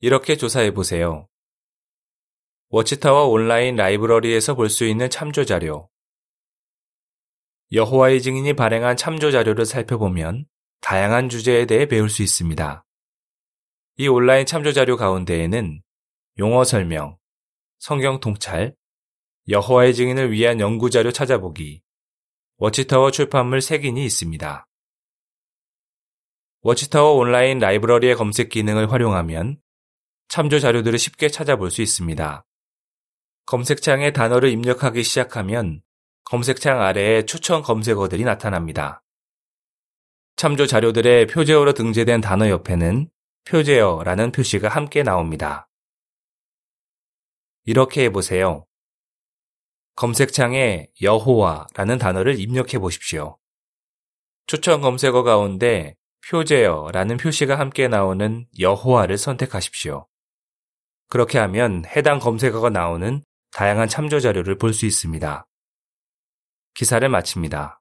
이렇게 조사해 보세요. 워치타워 온라인 라이브러리에서 볼 수 있는 참조 자료. 여호와의 증인이 발행한 참조 자료를 살펴보면 다양한 주제에 대해 배울 수 있습니다. 이 온라인 참조 자료 가운데에는 용어 설명, 성경 통찰, 여호와의 증인을 위한 연구 자료 찾아보기, 워치타워 출판물 색인이 있습니다. 워치타워 온라인 라이브러리의 검색 기능을 활용하면 참조 자료들을 쉽게 찾아볼 수 있습니다. 검색창에 단어를 입력하기 시작하면 검색창 아래에 추천 검색어들이 나타납니다. 참조 자료들의 표제어로 등재된 단어 옆에는 표제어라는 표시가 함께 나옵니다. 이렇게 해보세요. 검색창에 여호와라는 단어를 입력해 보십시오. 추천 검색어 가운데 표제어라는 표시가 함께 나오는 여호와를 선택하십시오. 그렇게 하면 해당 검색어가 나오는 다양한 참조 자료를 볼 수 있습니다. 기사를 마칩니다.